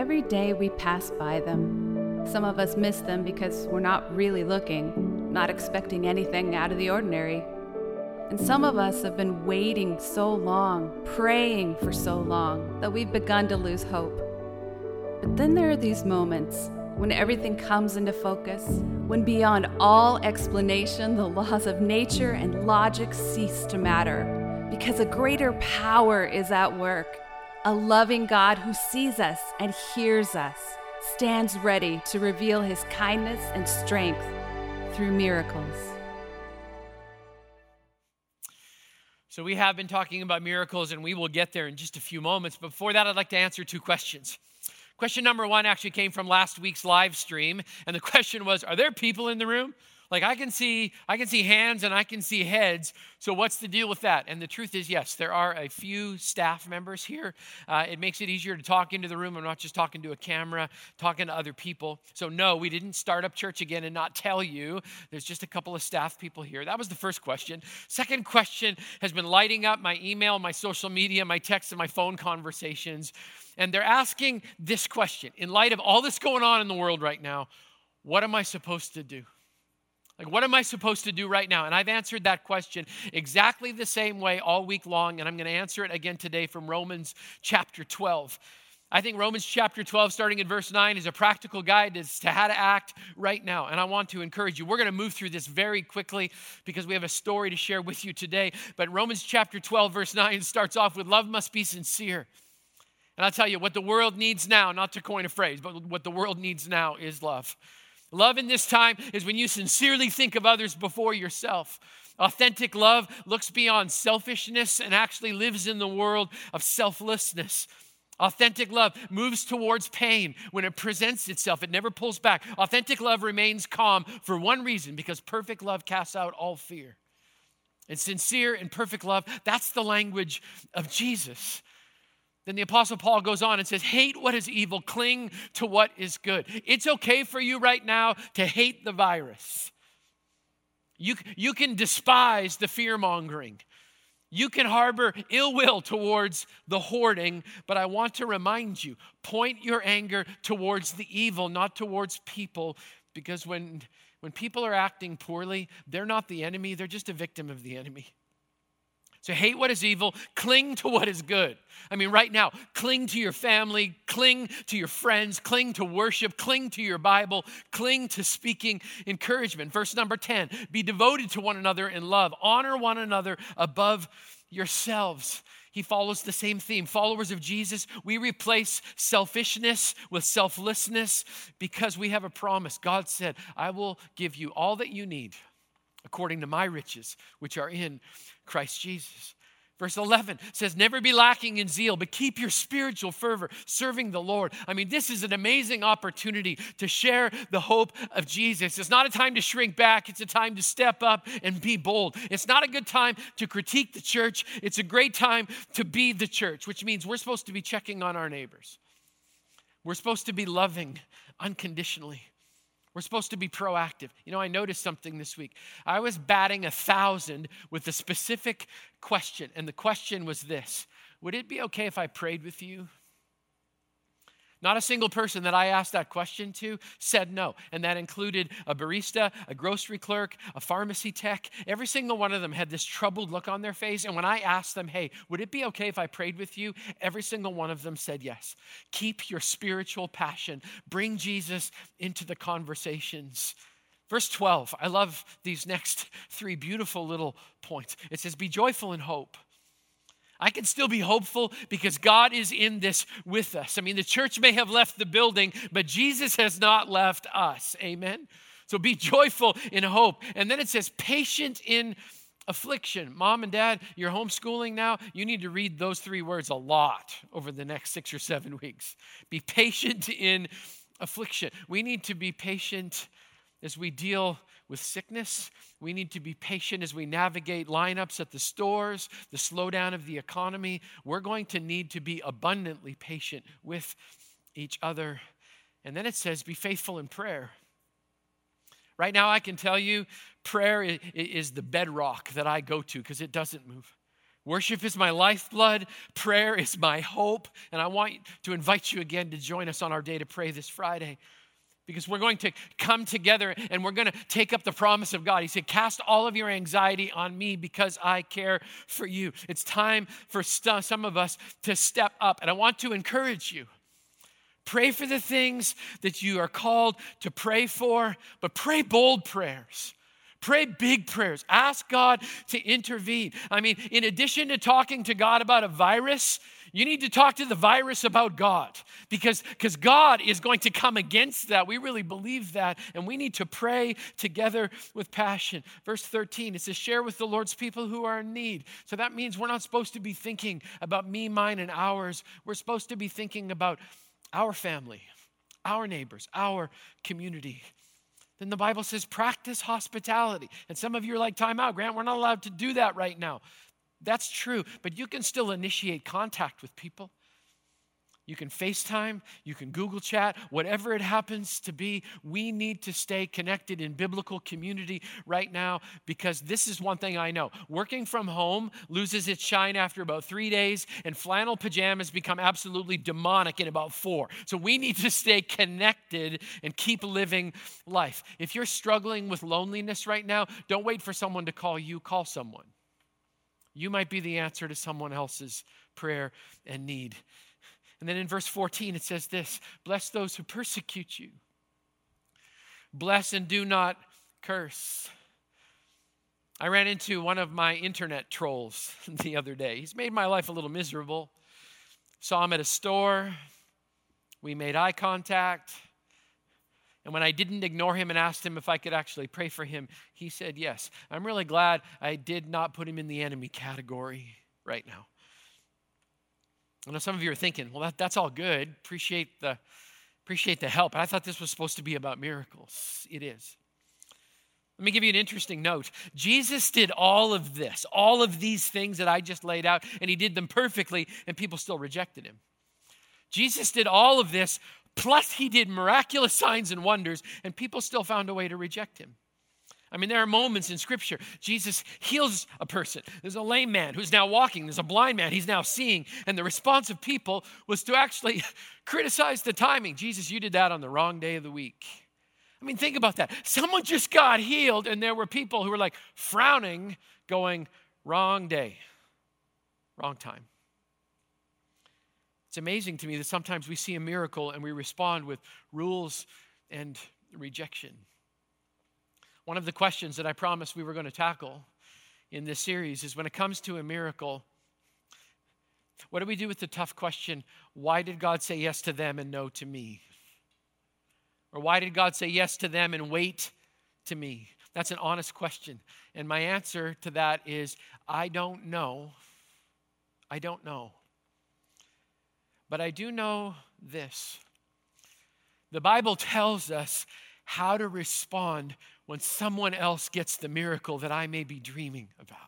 Every day we pass by them. Some of us miss them because we're not really looking, not expecting anything out of the ordinary. And some of us have been waiting so long, praying for so long, that we've begun to lose hope. But then there are these moments when everything comes into focus, when beyond all explanation, the laws of nature and logic cease to matter, because a greater power is at work. A loving God who sees us and hears us stands ready to reveal his kindness and strength through miracles. So, we have been talking about miracles, and we will get there in just a few moments. Before that, I'd like to answer two questions. Question number one actually came from last week's live stream, and the question was Are there people in the room? Like I can see, I can see hands and I can see heads. So what's the deal with that? And the truth is, yes, there are a few staff members here. Uh, it makes it easier to talk into the room. I'm not just talking to a camera, talking to other people. So no, we didn't start up church again and not tell you. There's just a couple of staff people here. That was the first question. Second question has been lighting up my email, my social media, my text, and my phone conversations. And they're asking this question in light of all this going on in the world right now. What am I supposed to do? Like, what am I supposed to do right now? And I've answered that question exactly the same way all week long, and I'm going to answer it again today from Romans chapter 12. I think Romans chapter 12, starting in verse 9, is a practical guide as to how to act right now. And I want to encourage you. We're going to move through this very quickly because we have a story to share with you today. But Romans chapter 12, verse 9 starts off with love must be sincere. And I'll tell you what the world needs now, not to coin a phrase, but what the world needs now is love. Love in this time is when you sincerely think of others before yourself. Authentic love looks beyond selfishness and actually lives in the world of selflessness. Authentic love moves towards pain when it presents itself, it never pulls back. Authentic love remains calm for one reason because perfect love casts out all fear. And sincere and perfect love, that's the language of Jesus. Then the Apostle Paul goes on and says, Hate what is evil, cling to what is good. It's okay for you right now to hate the virus. You, you can despise the fear mongering. You can harbor ill will towards the hoarding, but I want to remind you point your anger towards the evil, not towards people, because when, when people are acting poorly, they're not the enemy, they're just a victim of the enemy. So hate what is evil, cling to what is good. I mean, right now, cling to your family, cling to your friends, cling to worship, cling to your Bible, cling to speaking encouragement. Verse number 10 be devoted to one another in love, honor one another above yourselves. He follows the same theme. Followers of Jesus, we replace selfishness with selflessness because we have a promise. God said, I will give you all that you need according to my riches, which are in Christ Jesus. Verse 11 says, Never be lacking in zeal, but keep your spiritual fervor serving the Lord. I mean, this is an amazing opportunity to share the hope of Jesus. It's not a time to shrink back, it's a time to step up and be bold. It's not a good time to critique the church, it's a great time to be the church, which means we're supposed to be checking on our neighbors. We're supposed to be loving unconditionally. We're supposed to be proactive. You know, I noticed something this week. I was batting a thousand with a specific question, and the question was this Would it be okay if I prayed with you? Not a single person that I asked that question to said no. And that included a barista, a grocery clerk, a pharmacy tech. Every single one of them had this troubled look on their face. And when I asked them, hey, would it be okay if I prayed with you? Every single one of them said yes. Keep your spiritual passion, bring Jesus into the conversations. Verse 12, I love these next three beautiful little points. It says, Be joyful in hope I can still be hopeful because God is in this with us. I mean, the church may have left the building, but Jesus has not left us. Amen. So be joyful in hope. And then it says, patient in affliction. Mom and dad, you're homeschooling now. You need to read those three words a lot over the next six or seven weeks. Be patient in affliction. We need to be patient as we deal with sickness. We need to be patient as we navigate lineups at the stores, the slowdown of the economy. We're going to need to be abundantly patient with each other. And then it says, be faithful in prayer. Right now, I can tell you, prayer is the bedrock that I go to because it doesn't move. Worship is my lifeblood. Prayer is my hope. And I want to invite you again to join us on our day to pray this Friday because we're going to come together and we're going to take up the promise of God. He said, Cast all of your anxiety on me because I care for you. It's time for st- some of us to step up. And I want to encourage you. Pray for the things that you are called to pray for, but pray bold prayers. Pray big prayers. Ask God to intervene. I mean, in addition to talking to God about a virus, you need to talk to the virus about God because because God is going to come against that. We really believe that, and we need to pray together with passion. Verse 13, it says, Share with the Lord's people who are in need. So that means we're not supposed to be thinking about me, mine, and ours. We're supposed to be thinking about our family, our neighbors, our community then the Bible says practice hospitality. And some of you are like, time out, Grant, we're not allowed to do that right now. That's true, but you can still initiate contact with people. You can FaceTime, you can Google chat, whatever it happens to be. We need to stay connected in biblical community right now because this is one thing I know. Working from home loses its shine after about three days, and flannel pajamas become absolutely demonic in about four. So we need to stay connected and keep living life. If you're struggling with loneliness right now, don't wait for someone to call you, call someone. You might be the answer to someone else's prayer and need. And then in verse 14, it says this Bless those who persecute you, bless and do not curse. I ran into one of my internet trolls the other day. He's made my life a little miserable. Saw him at a store. We made eye contact. And when I didn't ignore him and asked him if I could actually pray for him, he said yes. I'm really glad I did not put him in the enemy category right now. I know some of you are thinking, well, that, that's all good. Appreciate the, appreciate the help. I thought this was supposed to be about miracles. It is. Let me give you an interesting note. Jesus did all of this, all of these things that I just laid out, and he did them perfectly, and people still rejected him. Jesus did all of this, plus he did miraculous signs and wonders, and people still found a way to reject him. I mean, there are moments in Scripture. Jesus heals a person. There's a lame man who's now walking. There's a blind man. He's now seeing. And the response of people was to actually criticize the timing. Jesus, you did that on the wrong day of the week. I mean, think about that. Someone just got healed, and there were people who were like frowning, going, wrong day, wrong time. It's amazing to me that sometimes we see a miracle and we respond with rules and rejection. One of the questions that I promised we were going to tackle in this series is when it comes to a miracle, what do we do with the tough question, why did God say yes to them and no to me? Or why did God say yes to them and wait to me? That's an honest question. And my answer to that is I don't know. I don't know. But I do know this. The Bible tells us how to respond when someone else gets the miracle that I may be dreaming about.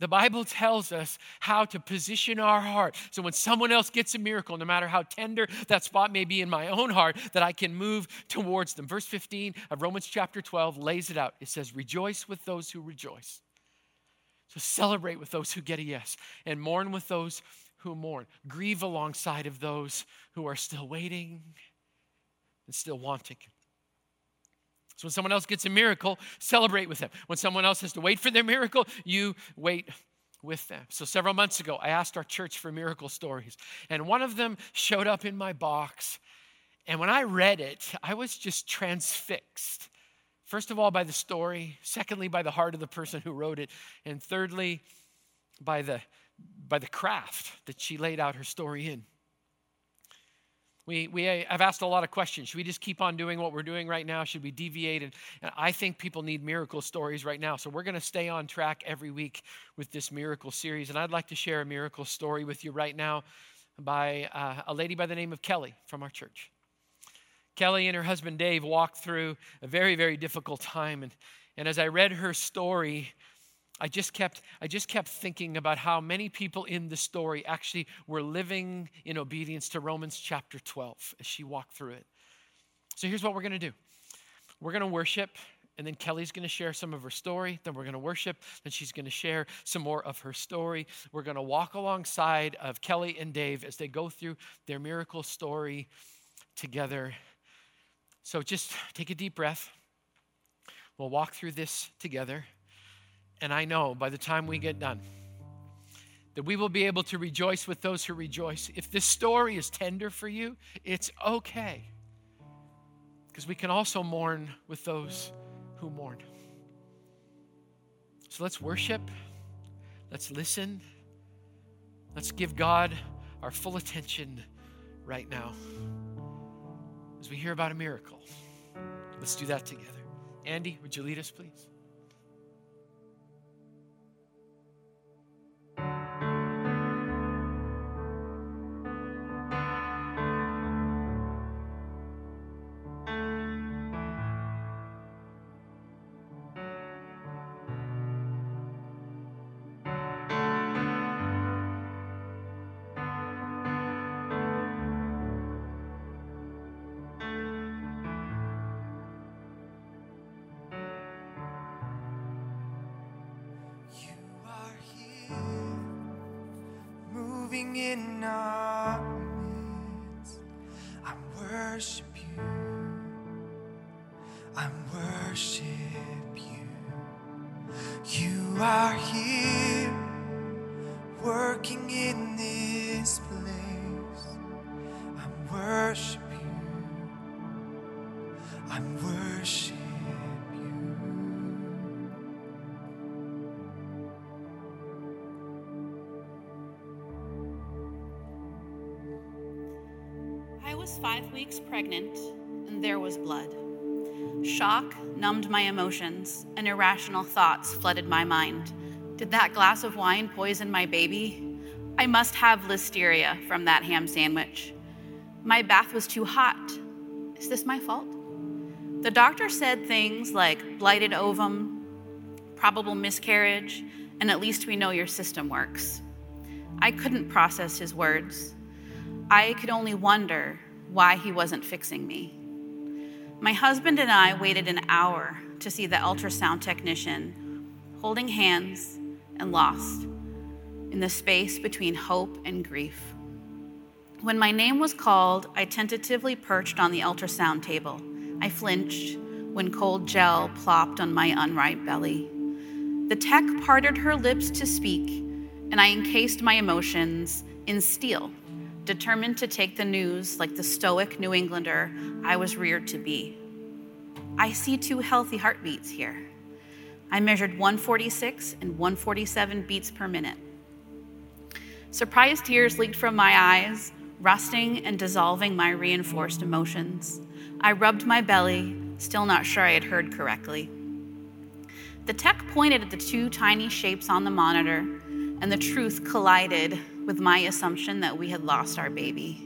The Bible tells us how to position our heart so when someone else gets a miracle, no matter how tender that spot may be in my own heart, that I can move towards them. Verse 15 of Romans chapter 12 lays it out. It says, Rejoice with those who rejoice. So celebrate with those who get a yes, and mourn with those who mourn. Grieve alongside of those who are still waiting and still wanting. So when someone else gets a miracle, celebrate with them. When someone else has to wait for their miracle, you wait with them. So several months ago, I asked our church for miracle stories, and one of them showed up in my box. And when I read it, I was just transfixed. First of all, by the story, secondly, by the heart of the person who wrote it, and thirdly, by the, by the craft that she laid out her story in. We, we have asked a lot of questions. Should we just keep on doing what we're doing right now? Should we deviate? And, and I think people need miracle stories right now. So we're going to stay on track every week with this miracle series. And I'd like to share a miracle story with you right now by uh, a lady by the name of Kelly from our church. Kelly and her husband Dave walked through a very, very difficult time. And, and as I read her story, I just kept I just kept thinking about how many people in the story actually were living in obedience to Romans chapter 12 as she walked through it. So here's what we're going to do. We're going to worship And then Kelly's going to share some of her story. Then we're going to worship. Then she's going to share some more of her story. We're going to walk alongside of Kelly and Dave as they go through their miracle story together. So just take a deep breath. We'll walk through this together. And I know by the time we get done, that we will be able to rejoice with those who rejoice. If this story is tender for you, it's okay. Because we can also mourn with those who mourn. So let's worship, let's listen, let's give God our full attention right now as we hear about a miracle. Let's do that together. Andy, would you lead us, please? In our midst. I worship five weeks pregnant, and there was blood. Shock numbed my emotions, and irrational thoughts flooded my mind. Did that glass of wine poison my baby? I must have listeria from that ham sandwich. My bath was too hot. Is this my fault? The doctor said things like blighted ovum, probable miscarriage, and at least we know your system works. I couldn't process his words. I could only wonder why he wasn't fixing me. My husband and I waited an hour to see the ultrasound technician, holding hands and lost in the space between hope and grief. When my name was called, I tentatively perched on the ultrasound table. I flinched when cold gel plopped on my unripe belly. The tech parted her lips to speak, and I encased my emotions in steel determined to take the news like the stoic New Englander I was reared to be. I see two healthy heartbeats here. I measured 146 and 147 beats per minute. Surprised tears leaked from my eyes, rusting and dissolving my reinforced emotions. I rubbed my belly, still not sure I had heard correctly. The tech pointed at the two tiny shapes on the monitor, and the truth collided with my assumption that we had lost our baby.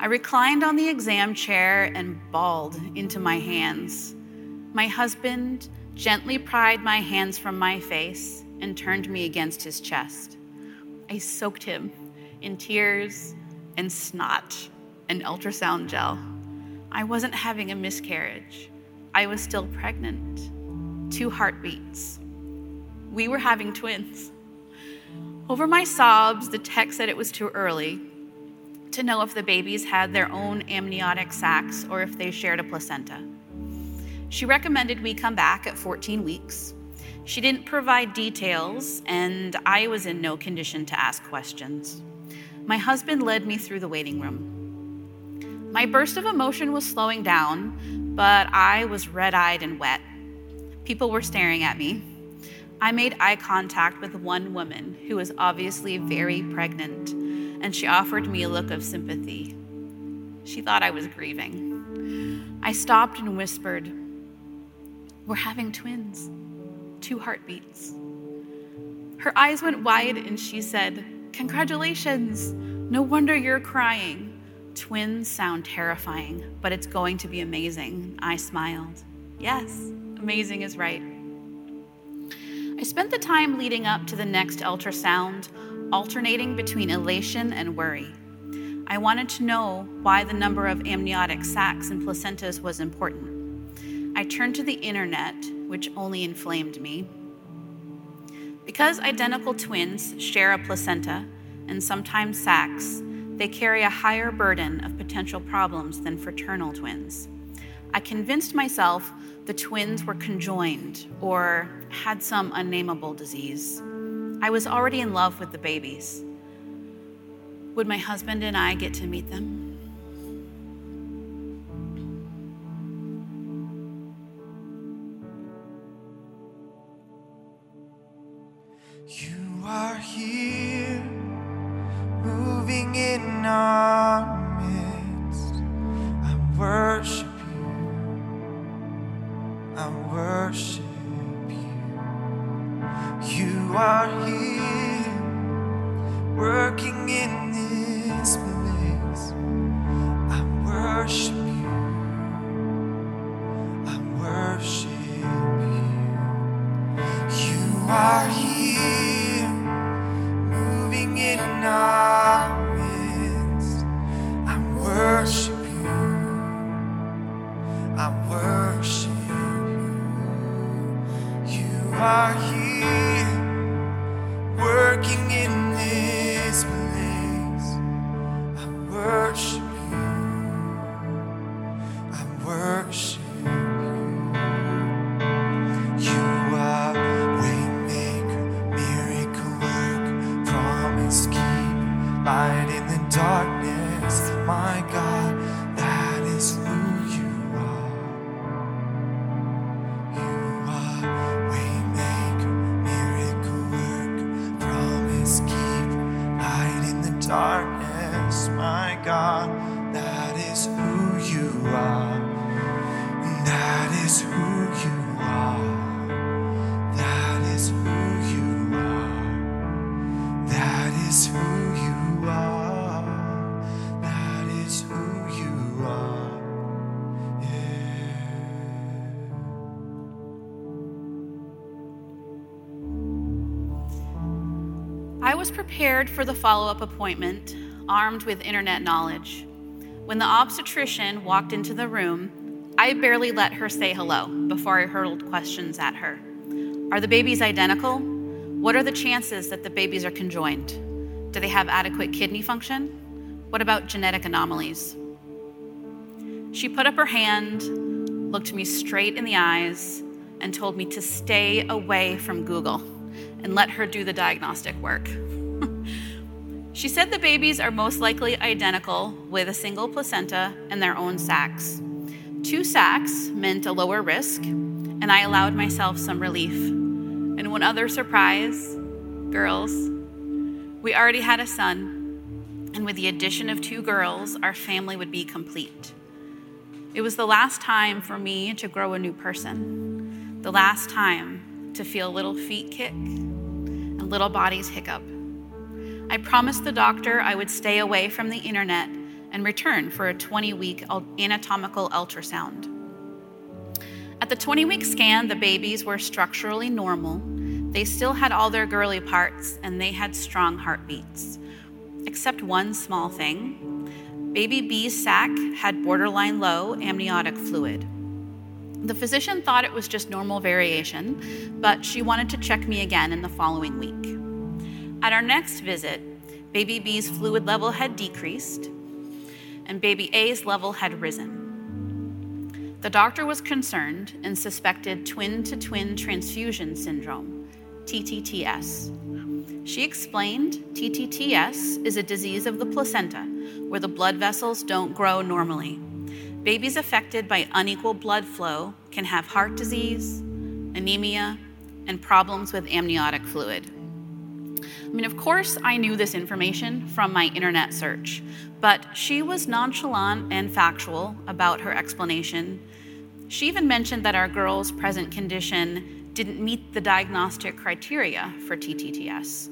I reclined on the exam chair and bawled into my hands. My husband gently pried my hands from my face and turned me against his chest. I soaked him in tears and snot and ultrasound gel. I wasn't having a miscarriage. I was still pregnant. Two heartbeats. We were having twins. Over my sobs, the tech said it was too early to know if the babies had their own amniotic sacs or if they shared a placenta. She recommended we come back at 14 weeks. She didn't provide details, and I was in no condition to ask questions. My husband led me through the waiting room. My burst of emotion was slowing down, but I was red eyed and wet. People were staring at me. I made eye contact with one woman who was obviously very pregnant, and she offered me a look of sympathy. She thought I was grieving. I stopped and whispered, We're having twins, two heartbeats. Her eyes went wide and she said, Congratulations! No wonder you're crying. Twins sound terrifying, but it's going to be amazing. I smiled. Yes, amazing is right. I spent the time leading up to the next ultrasound alternating between elation and worry. I wanted to know why the number of amniotic sacs and placentas was important. I turned to the internet, which only inflamed me. Because identical twins share a placenta and sometimes sacs, they carry a higher burden of potential problems than fraternal twins. I convinced myself the twins were conjoined or had some unnameable disease. I was already in love with the babies. Would my husband and I get to meet them? You are here, moving in our midst. I worship worship was prepared for the follow up appointment, armed with internet knowledge. When the obstetrician walked into the room, I barely let her say hello before I hurled questions at her. Are the babies identical? What are the chances that the babies are conjoined? Do they have adequate kidney function? What about genetic anomalies? She put up her hand, looked me straight in the eyes, and told me to stay away from Google and let her do the diagnostic work. She said the babies are most likely identical with a single placenta and their own sacs. Two sacs meant a lower risk, and I allowed myself some relief. And one other surprise girls, we already had a son, and with the addition of two girls, our family would be complete. It was the last time for me to grow a new person, the last time to feel little feet kick and little bodies hiccup. I promised the doctor I would stay away from the internet and return for a 20 week anatomical ultrasound. At the 20 week scan, the babies were structurally normal. They still had all their girly parts and they had strong heartbeats. Except one small thing baby B's sac had borderline low amniotic fluid. The physician thought it was just normal variation, but she wanted to check me again in the following week. At our next visit, baby B's fluid level had decreased and baby A's level had risen. The doctor was concerned and suspected twin to twin transfusion syndrome, TTTS. She explained TTTS is a disease of the placenta where the blood vessels don't grow normally. Babies affected by unequal blood flow can have heart disease, anemia, and problems with amniotic fluid. I mean, of course, I knew this information from my internet search, but she was nonchalant and factual about her explanation. She even mentioned that our girl's present condition didn't meet the diagnostic criteria for TTTS.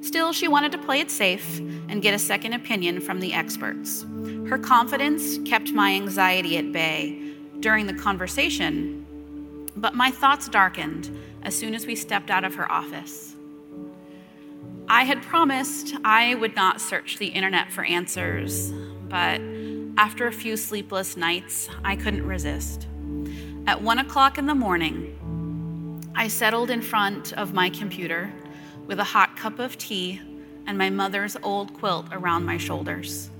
Still, she wanted to play it safe and get a second opinion from the experts. Her confidence kept my anxiety at bay during the conversation, but my thoughts darkened as soon as we stepped out of her office. I had promised I would not search the internet for answers, but after a few sleepless nights, I couldn't resist. At one o'clock in the morning, I settled in front of my computer with a hot cup of tea and my mother's old quilt around my shoulders.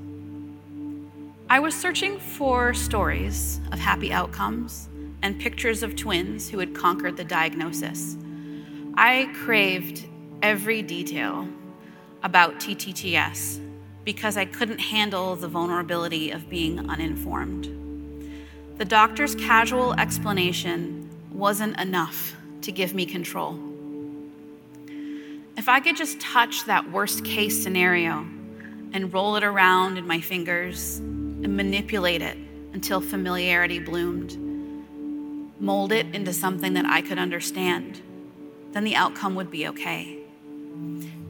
I was searching for stories of happy outcomes and pictures of twins who had conquered the diagnosis. I craved every detail about TTTS because I couldn't handle the vulnerability of being uninformed. The doctor's casual explanation wasn't enough to give me control. If I could just touch that worst case scenario and roll it around in my fingers and manipulate it until familiarity bloomed, mold it into something that I could understand, then the outcome would be okay.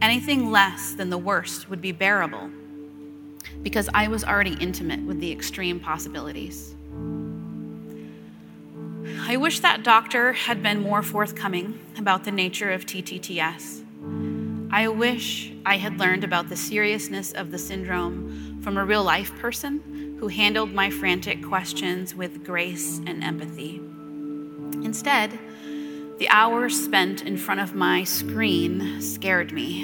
Anything less than the worst would be bearable because I was already intimate with the extreme possibilities. I wish that doctor had been more forthcoming about the nature of TTTS. I wish I had learned about the seriousness of the syndrome from a real life person who handled my frantic questions with grace and empathy. Instead, the hours spent in front of my screen scared me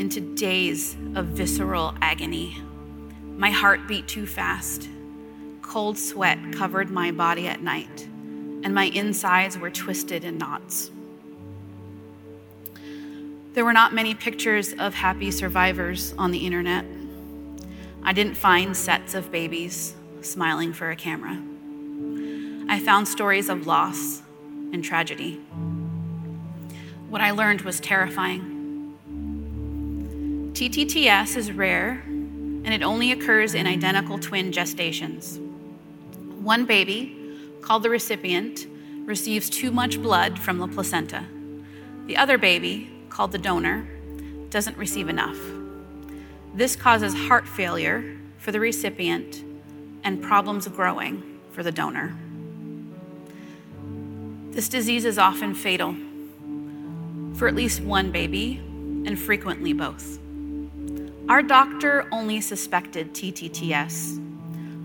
into days of visceral agony. My heart beat too fast. Cold sweat covered my body at night, and my insides were twisted in knots. There were not many pictures of happy survivors on the internet. I didn't find sets of babies smiling for a camera. I found stories of loss and tragedy. What I learned was terrifying. TTTS is rare and it only occurs in identical twin gestations. One baby, called the recipient, receives too much blood from the placenta. The other baby, called the donor, doesn't receive enough. This causes heart failure for the recipient and problems growing for the donor. This disease is often fatal for at least one baby and frequently both. Our doctor only suspected TTTS.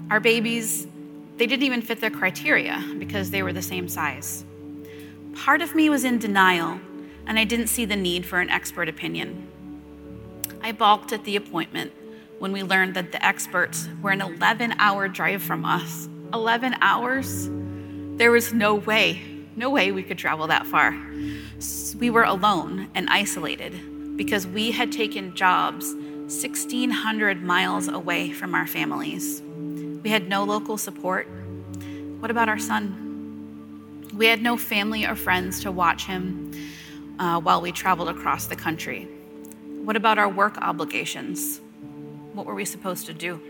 Our babies, they didn't even fit their criteria because they were the same size. Part of me was in denial, and I didn't see the need for an expert opinion. I balked at the appointment when we learned that the experts were an 11 hour drive from us. 11 hours? There was no way, no way we could travel that far. We were alone and isolated because we had taken jobs 1,600 miles away from our families. We had no local support. What about our son? We had no family or friends to watch him uh, while we traveled across the country. What about our work obligations? What were we supposed to do?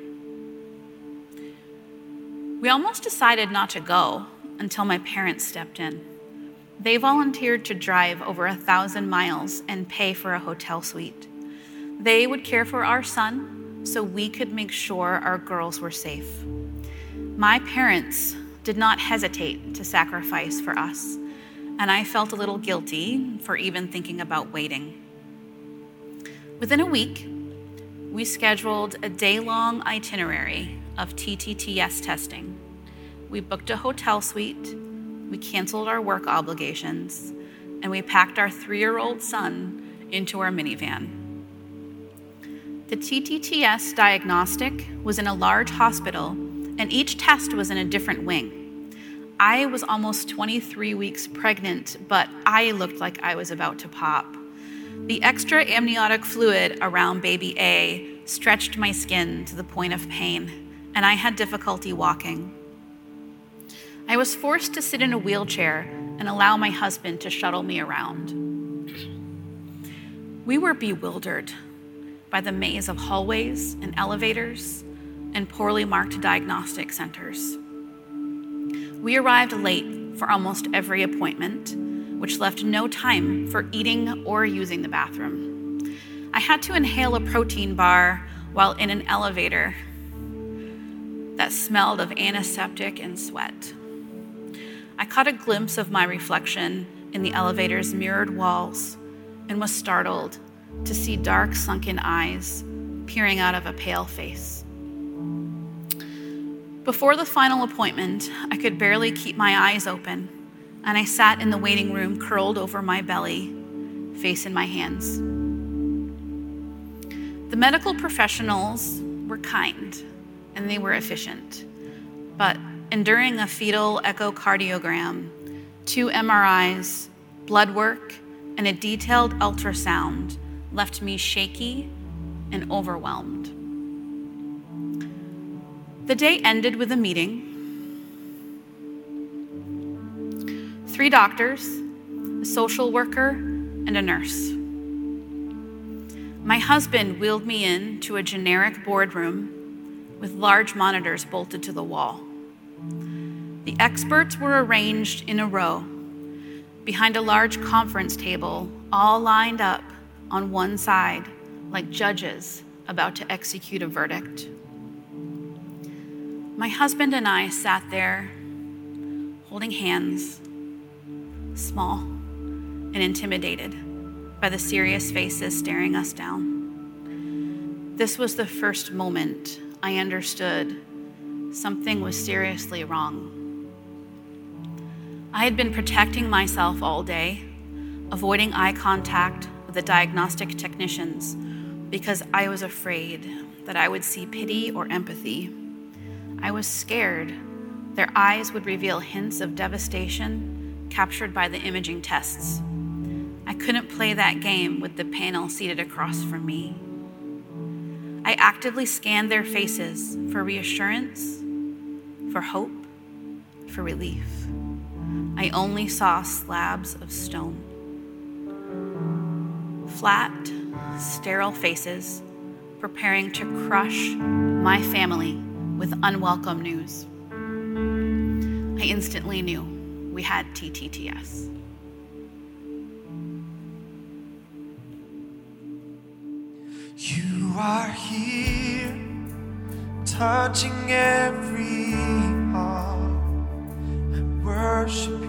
We almost decided not to go until my parents stepped in. They volunteered to drive over a thousand miles and pay for a hotel suite. They would care for our son so we could make sure our girls were safe. My parents did not hesitate to sacrifice for us, and I felt a little guilty for even thinking about waiting. Within a week, we scheduled a day long itinerary of TTTS testing. We booked a hotel suite, we canceled our work obligations, and we packed our three year old son into our minivan. The TTTS diagnostic was in a large hospital, and each test was in a different wing. I was almost 23 weeks pregnant, but I looked like I was about to pop. The extra amniotic fluid around baby A stretched my skin to the point of pain, and I had difficulty walking. I was forced to sit in a wheelchair and allow my husband to shuttle me around. We were bewildered by the maze of hallways and elevators and poorly marked diagnostic centers. We arrived late for almost every appointment, which left no time for eating or using the bathroom. I had to inhale a protein bar while in an elevator that smelled of antiseptic and sweat. I caught a glimpse of my reflection in the elevator's mirrored walls and was startled to see dark, sunken eyes peering out of a pale face. Before the final appointment, I could barely keep my eyes open, and I sat in the waiting room curled over my belly, face in my hands. The medical professionals were kind and they were efficient, but enduring a fetal echocardiogram, two MRIs, blood work, and a detailed ultrasound left me shaky and overwhelmed. The day ended with a meeting. Three doctors, a social worker, and a nurse. My husband wheeled me in to a generic boardroom with large monitors bolted to the wall. The experts were arranged in a row behind a large conference table, all lined up on one side like judges about to execute a verdict. My husband and I sat there holding hands, small and intimidated by the serious faces staring us down. This was the first moment I understood something was seriously wrong. I had been protecting myself all day, avoiding eye contact with the diagnostic technicians because I was afraid that I would see pity or empathy. I was scared their eyes would reveal hints of devastation captured by the imaging tests. I couldn't play that game with the panel seated across from me. I actively scanned their faces for reassurance, for hope, for relief. I only saw slabs of stone. Flat, sterile faces preparing to crush my family with unwelcome news. I instantly knew we had TTTS. You are here, touching every heart. I worship.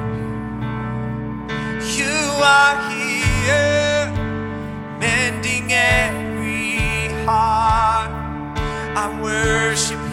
you. Are here, mending every heart. I worship you,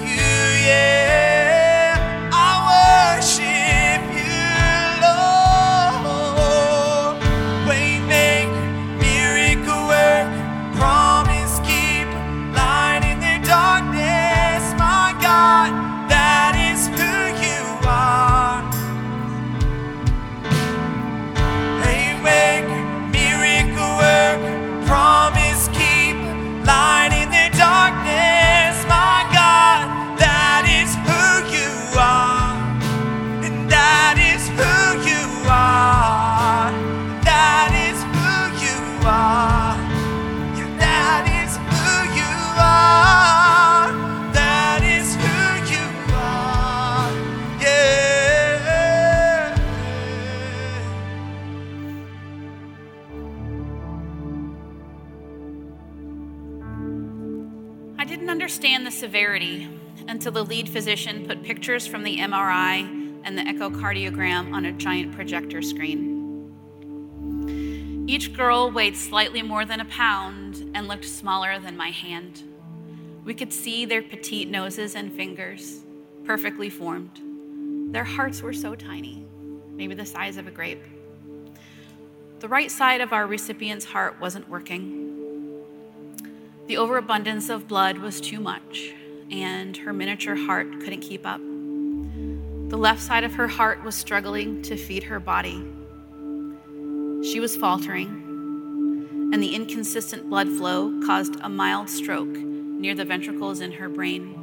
lead physician put pictures from the MRI and the echocardiogram on a giant projector screen. Each girl weighed slightly more than a pound and looked smaller than my hand. We could see their petite noses and fingers, perfectly formed. Their hearts were so tiny, maybe the size of a grape. The right side of our recipient's heart wasn't working. The overabundance of blood was too much, and her miniature heart couldn't keep up. The left side of her heart was struggling to feed her body. She was faltering, and the inconsistent blood flow caused a mild stroke near the ventricles in her brain.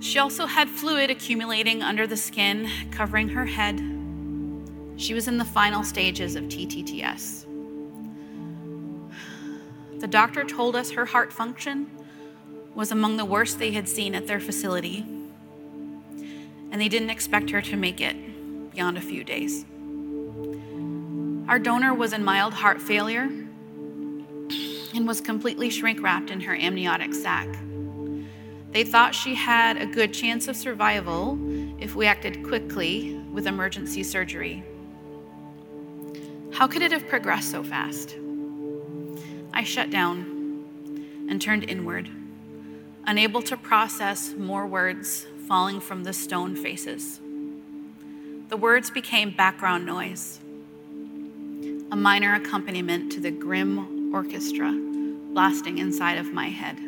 She also had fluid accumulating under the skin, covering her head. She was in the final stages of TTTS. The doctor told us her heart function was among the worst they had seen at their facility, and they didn't expect her to make it beyond a few days. Our donor was in mild heart failure and was completely shrink wrapped in her amniotic sac. They thought she had a good chance of survival if we acted quickly with emergency surgery. How could it have progressed so fast? I shut down and turned inward, unable to process more words falling from the stone faces. The words became background noise, a minor accompaniment to the grim orchestra blasting inside of my head.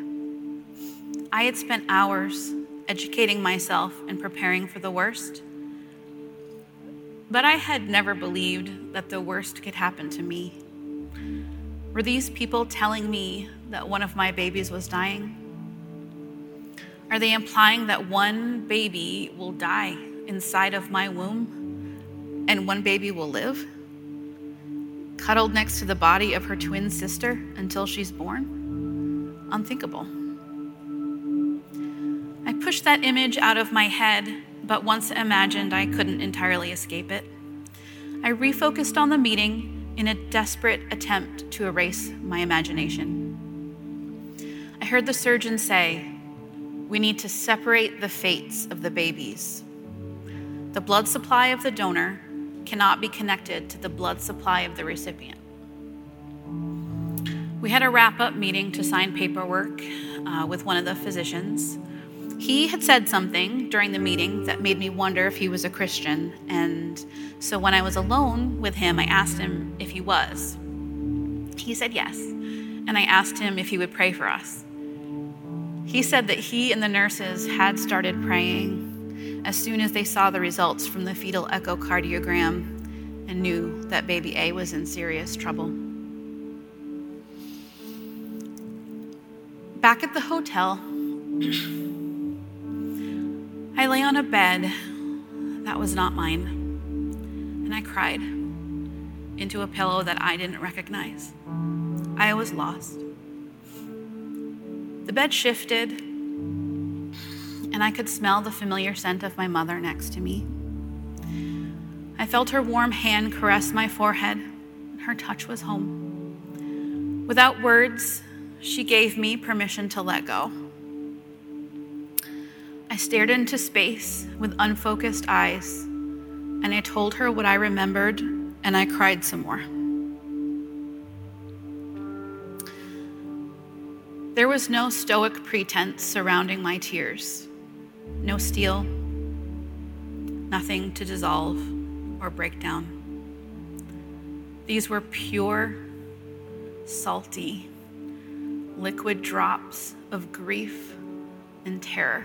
I had spent hours educating myself and preparing for the worst, but I had never believed that the worst could happen to me. Were these people telling me that one of my babies was dying? Are they implying that one baby will die inside of my womb and one baby will live? Cuddled next to the body of her twin sister until she's born? Unthinkable. I pushed that image out of my head, but once imagined, I couldn't entirely escape it. I refocused on the meeting in a desperate attempt to erase my imagination. I heard the surgeon say, We need to separate the fates of the babies. The blood supply of the donor cannot be connected to the blood supply of the recipient. We had a wrap up meeting to sign paperwork uh, with one of the physicians. He had said something during the meeting that made me wonder if he was a Christian, and so when I was alone with him, I asked him if he was. He said yes, and I asked him if he would pray for us. He said that he and the nurses had started praying as soon as they saw the results from the fetal echocardiogram and knew that baby A was in serious trouble. Back at the hotel, I lay on a bed that was not mine, and I cried into a pillow that I didn't recognize. I was lost. The bed shifted, and I could smell the familiar scent of my mother next to me. I felt her warm hand caress my forehead. And her touch was home. Without words, she gave me permission to let go. I stared into space with unfocused eyes, and I told her what I remembered, and I cried some more. There was no stoic pretense surrounding my tears, no steel, nothing to dissolve or break down. These were pure, salty, liquid drops of grief and terror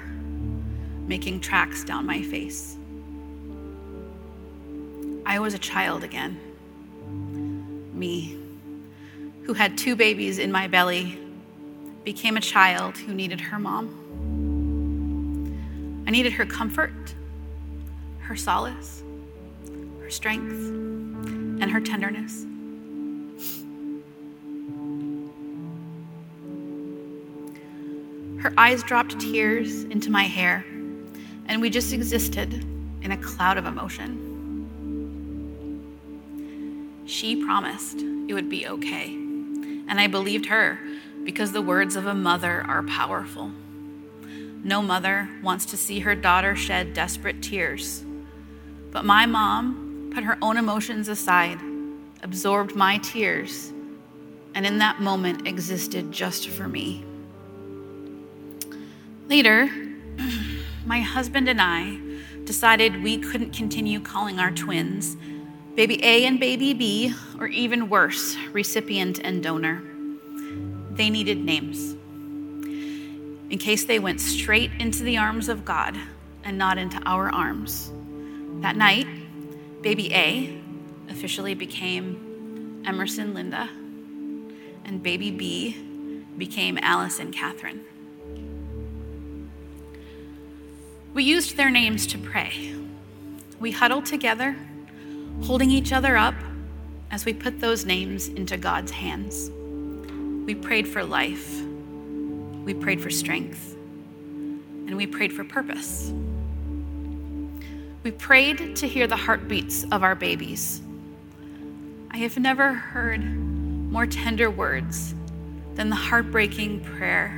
making tracks down my face. I was a child again. Me, who had two babies in my belly, became a child who needed her mom. I needed her comfort, her solace, her strength, and her tenderness. Her eyes dropped tears into my hair and we just existed in a cloud of emotion. She promised it would be okay, and I believed her because the words of a mother are powerful. No mother wants to see her daughter shed desperate tears. But my mom put her own emotions aside, absorbed my tears, and in that moment existed just for me. Later, my husband and I decided we couldn't continue calling our twins baby A and baby B, or even worse, recipient and donor. They needed names in case they went straight into the arms of God and not into our arms. That night, baby A officially became Emerson Linda, and baby B became Allison Catherine. We used their names to pray. We huddled together, holding each other up as we put those names into God's hands. We prayed for life, we prayed for strength, and we prayed for purpose. We prayed to hear the heartbeats of our babies. I have never heard more tender words than the heartbreaking prayer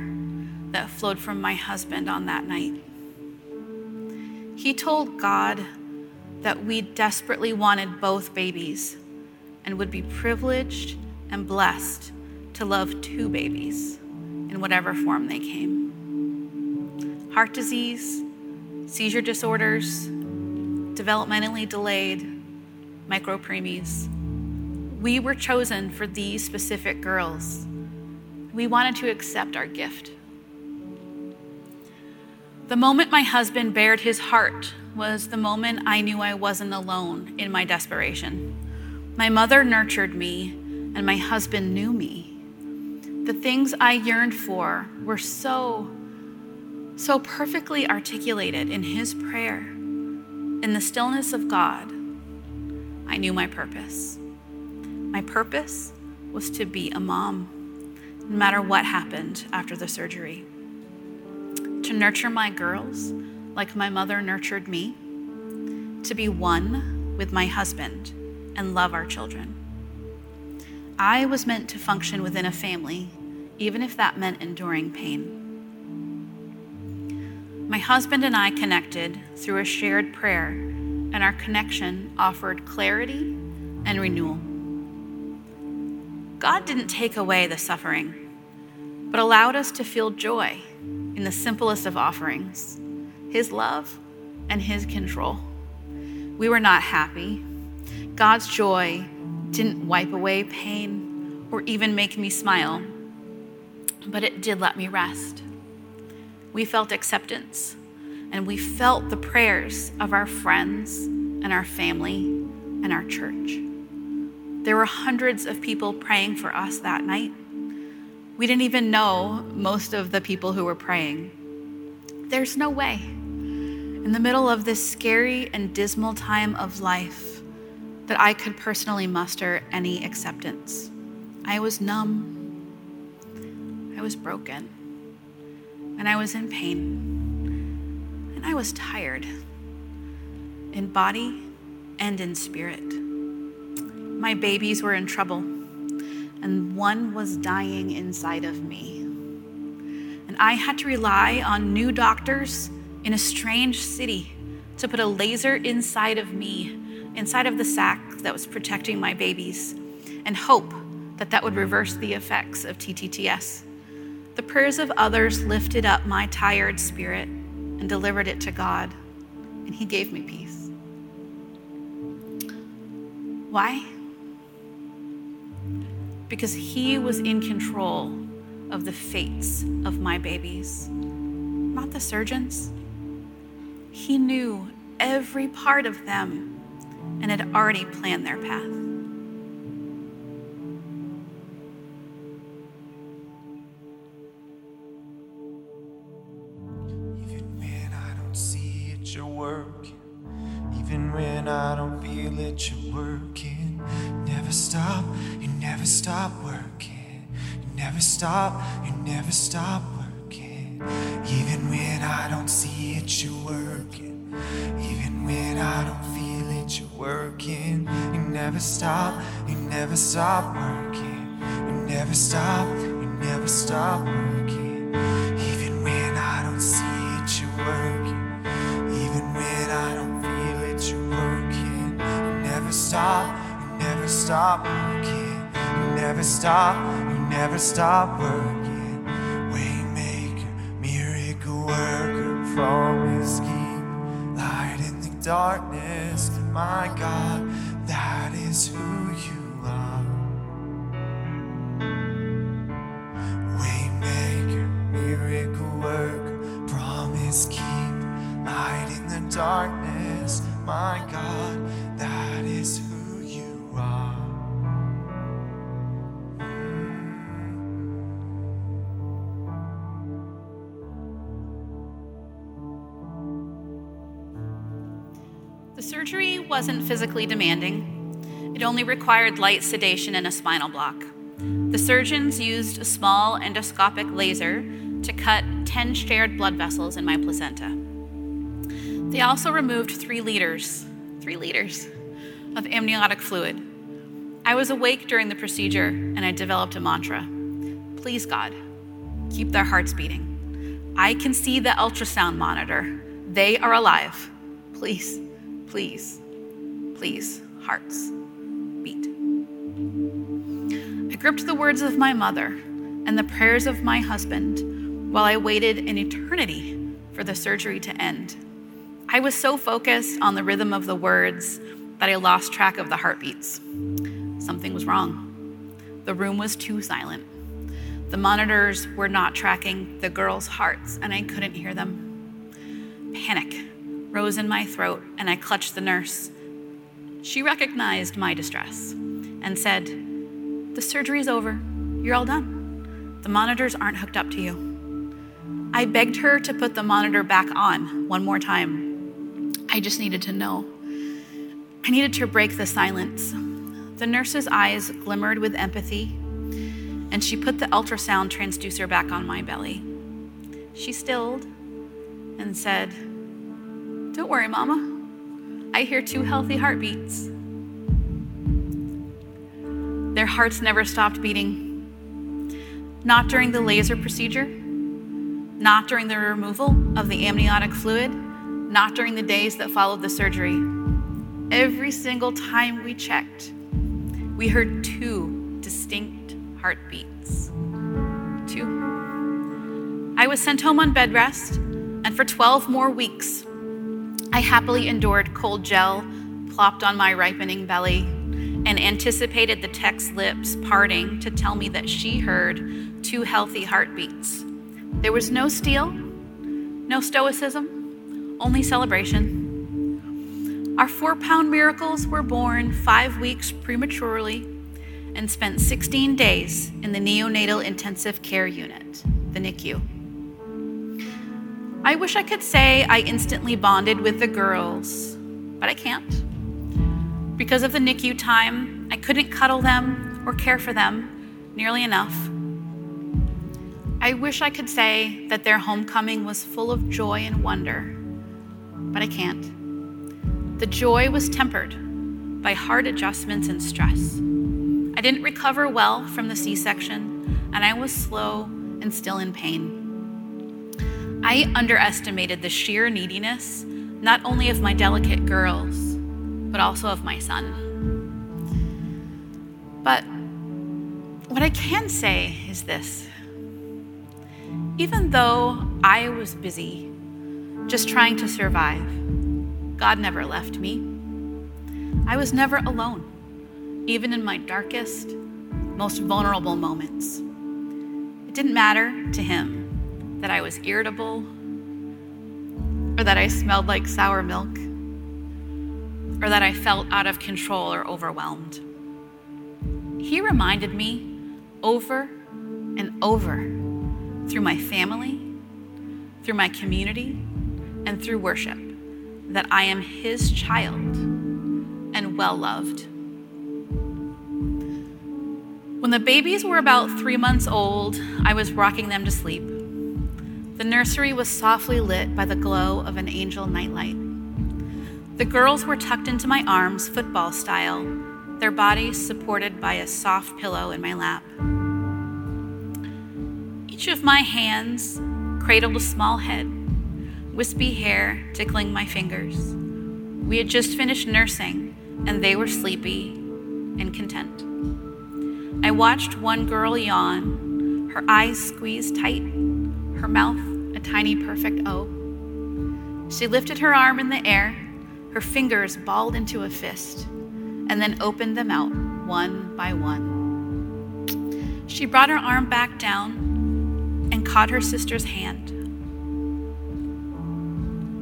that flowed from my husband on that night. He told God that we desperately wanted both babies and would be privileged and blessed to love two babies in whatever form they came. Heart disease, seizure disorders, developmentally delayed, micropreemies. We were chosen for these specific girls. We wanted to accept our gift. The moment my husband bared his heart was the moment I knew I wasn't alone in my desperation. My mother nurtured me, and my husband knew me. The things I yearned for were so, so perfectly articulated in his prayer. In the stillness of God, I knew my purpose. My purpose was to be a mom, no matter what happened after the surgery to nurture my girls like my mother nurtured me, to be one with my husband and love our children. I was meant to function within a family, even if that meant enduring pain. My husband and I connected through a shared prayer, and our connection offered clarity and renewal. God didn't take away the suffering, but allowed us to feel joy in the simplest of offerings His love and His control. We were not happy. God's joy didn't wipe away pain or even make me smile, but it did let me rest. We felt acceptance and we felt the prayers of our friends and our family and our church. There were hundreds of people praying for us that night. We didn't even know most of the people who were praying. There's no way. In the middle of this scary and dismal time of life, that I could personally muster any acceptance. I was numb. I was broken. And I was in pain. And I was tired in body and in spirit. My babies were in trouble and one was dying inside of me. And I had to rely on new doctors in a strange city to put a laser inside of me, inside of the sac that was protecting my babies, and hope that that would reverse the effects of TTTS. The prayers of others lifted up my tired spirit and delivered it to God, and He gave me peace. Why? because he was in control of the fates of my babies, not the surgeons. He knew every part of them and had already planned their path. Even when I don't see it, you're working. Even when I don't feel it, you're working. Never stop, you never stop working. You never stop, you never stop working. Even when I don't see it, you're working. Even when never stop, you never stop working. You never stop, you never stop working. Even when I don't see it, you're working. Even when I don't feel it, you're working. You never stop, you never stop working. You never stop, you never stop working. Waymaker, miracle worker, promise keep light in the darkness. My God, is who you are. Waymaker, miracle worker, promise keep light in the darkness. My God, that is who you are. The surgery wasn't physically demanding, it only required light sedation and a spinal block. The surgeons used a small endoscopic laser to cut 10 shared blood vessels in my placenta. They also removed three liters, three liters of amniotic fluid. I was awake during the procedure and I developed a mantra Please, God, keep their hearts beating. I can see the ultrasound monitor. They are alive. Please, please, please, hearts, beat. I gripped the words of my mother and the prayers of my husband while I waited an eternity for the surgery to end. I was so focused on the rhythm of the words that I lost track of the heartbeats. Something was wrong. The room was too silent. The monitors were not tracking the girls' hearts, and I couldn't hear them. Panic rose in my throat, and I clutched the nurse. She recognized my distress and said, The surgery's over. You're all done. The monitors aren't hooked up to you. I begged her to put the monitor back on one more time. I just needed to know. I needed to break the silence. The nurse's eyes glimmered with empathy and she put the ultrasound transducer back on my belly. She stilled and said, Don't worry, Mama. I hear two healthy heartbeats. Their hearts never stopped beating. Not during the laser procedure, not during the removal of the amniotic fluid, not during the days that followed the surgery. Every single time we checked, we heard two distinct heartbeats. Two. I was sent home on bed rest, and for 12 more weeks, I happily endured cold gel plopped on my ripening belly and anticipated the tech's lips parting to tell me that she heard two healthy heartbeats. There was no steel, no stoicism, only celebration. Our four pound miracles were born five weeks prematurely and spent 16 days in the neonatal intensive care unit, the NICU. I wish I could say I instantly bonded with the girls, but I can't. Because of the NICU time, I couldn't cuddle them or care for them nearly enough. I wish I could say that their homecoming was full of joy and wonder, but I can't. The joy was tempered by hard adjustments and stress. I didn't recover well from the C section, and I was slow and still in pain. I underestimated the sheer neediness, not only of my delicate girls, but also of my son. But what I can say is this even though I was busy just trying to survive, God never left me. I was never alone even in my darkest, most vulnerable moments. It didn't matter to him that I was irritable or that I smelled like sour milk or that I felt out of control or overwhelmed. He reminded me over and over through my family, through my community, and through worship that I am his child and well loved. When the babies were about three months old, I was rocking them to sleep. The nursery was softly lit by the glow of an angel nightlight. The girls were tucked into my arms, football style, their bodies supported by a soft pillow in my lap. Each of my hands cradled a small head, wispy hair tickling my fingers. We had just finished nursing, and they were sleepy and content. I watched one girl yawn, her eyes squeezed tight, her mouth tiny perfect O. She lifted her arm in the air, her fingers balled into a fist, and then opened them out one by one. She brought her arm back down and caught her sister's hand.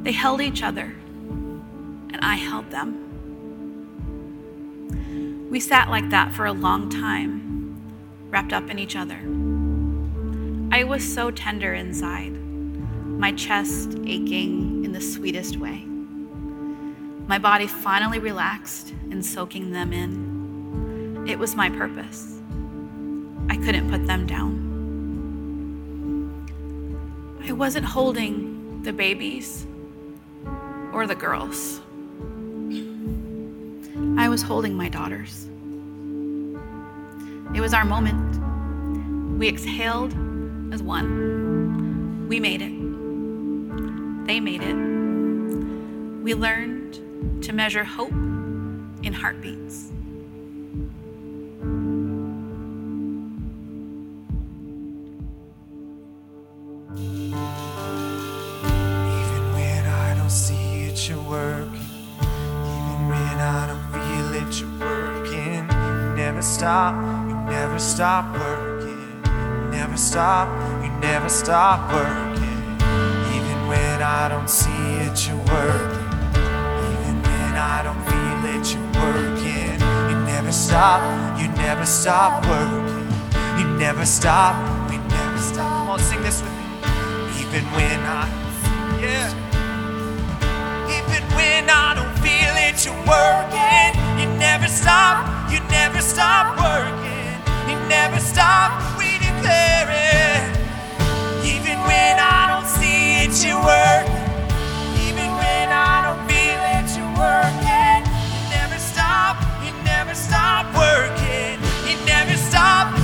They held each other, and I held them. We sat like that for a long time wrapped up in each other. I was so tender inside, my chest aching in the sweetest way. My body finally relaxed and soaking them in. It was my purpose. I couldn't put them down. I wasn't holding the babies or the girls. I was holding my daughters. It was our moment. We exhaled as one. We made it. They made it. We learned to measure hope in heartbeats. Even when I don't see it, you're working. Even when I don't feel it, you're working. You never stop, you never stop working. You never stop, you never stop working. I don't see it, you're working. Even when I don't feel it, you're working. You never stop, you never stop working. You never stop, we never stop. Come on, sing this with me. Even when I, yeah. Even when I don't feel it, you're working. You never stop, you never stop working. You never stop, we declare it. Even when I don't see it, you work. Stop,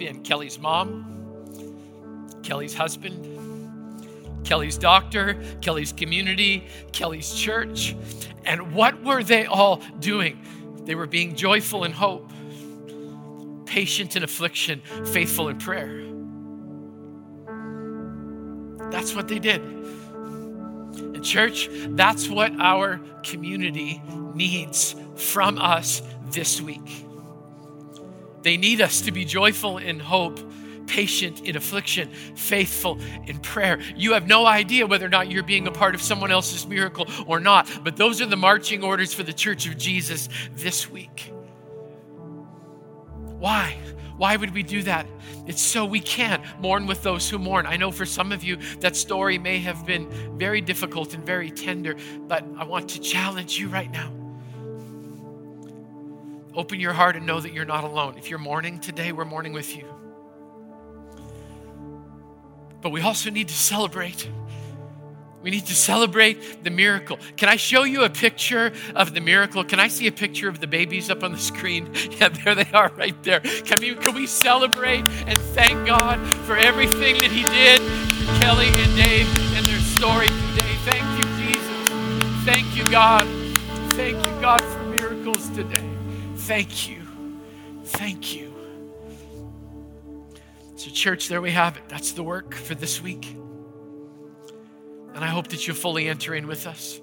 in Kelly's mom, Kelly's husband, Kelly's doctor, Kelly's community, Kelly's church. And what were they all doing? They were being joyful in hope, patient in affliction, faithful in prayer. That's what they did. And, church, that's what our community needs from us this week. They need us to be joyful in hope, patient in affliction, faithful in prayer. You have no idea whether or not you're being a part of someone else's miracle or not, but those are the marching orders for the Church of Jesus this week. Why? Why would we do that? It's so we can mourn with those who mourn. I know for some of you that story may have been very difficult and very tender, but I want to challenge you right now. Open your heart and know that you're not alone. If you're mourning today, we're mourning with you. But we also need to celebrate. We need to celebrate the miracle. Can I show you a picture of the miracle? Can I see a picture of the babies up on the screen? Yeah, there they are right there. Can we, can we celebrate and thank God for everything that He did for Kelly and Dave and their story today? Thank you, Jesus. Thank you, God. Thank you, God, for miracles today. Thank you. Thank you. So, church, there we have it. That's the work for this week. And I hope that you fully enter in with us.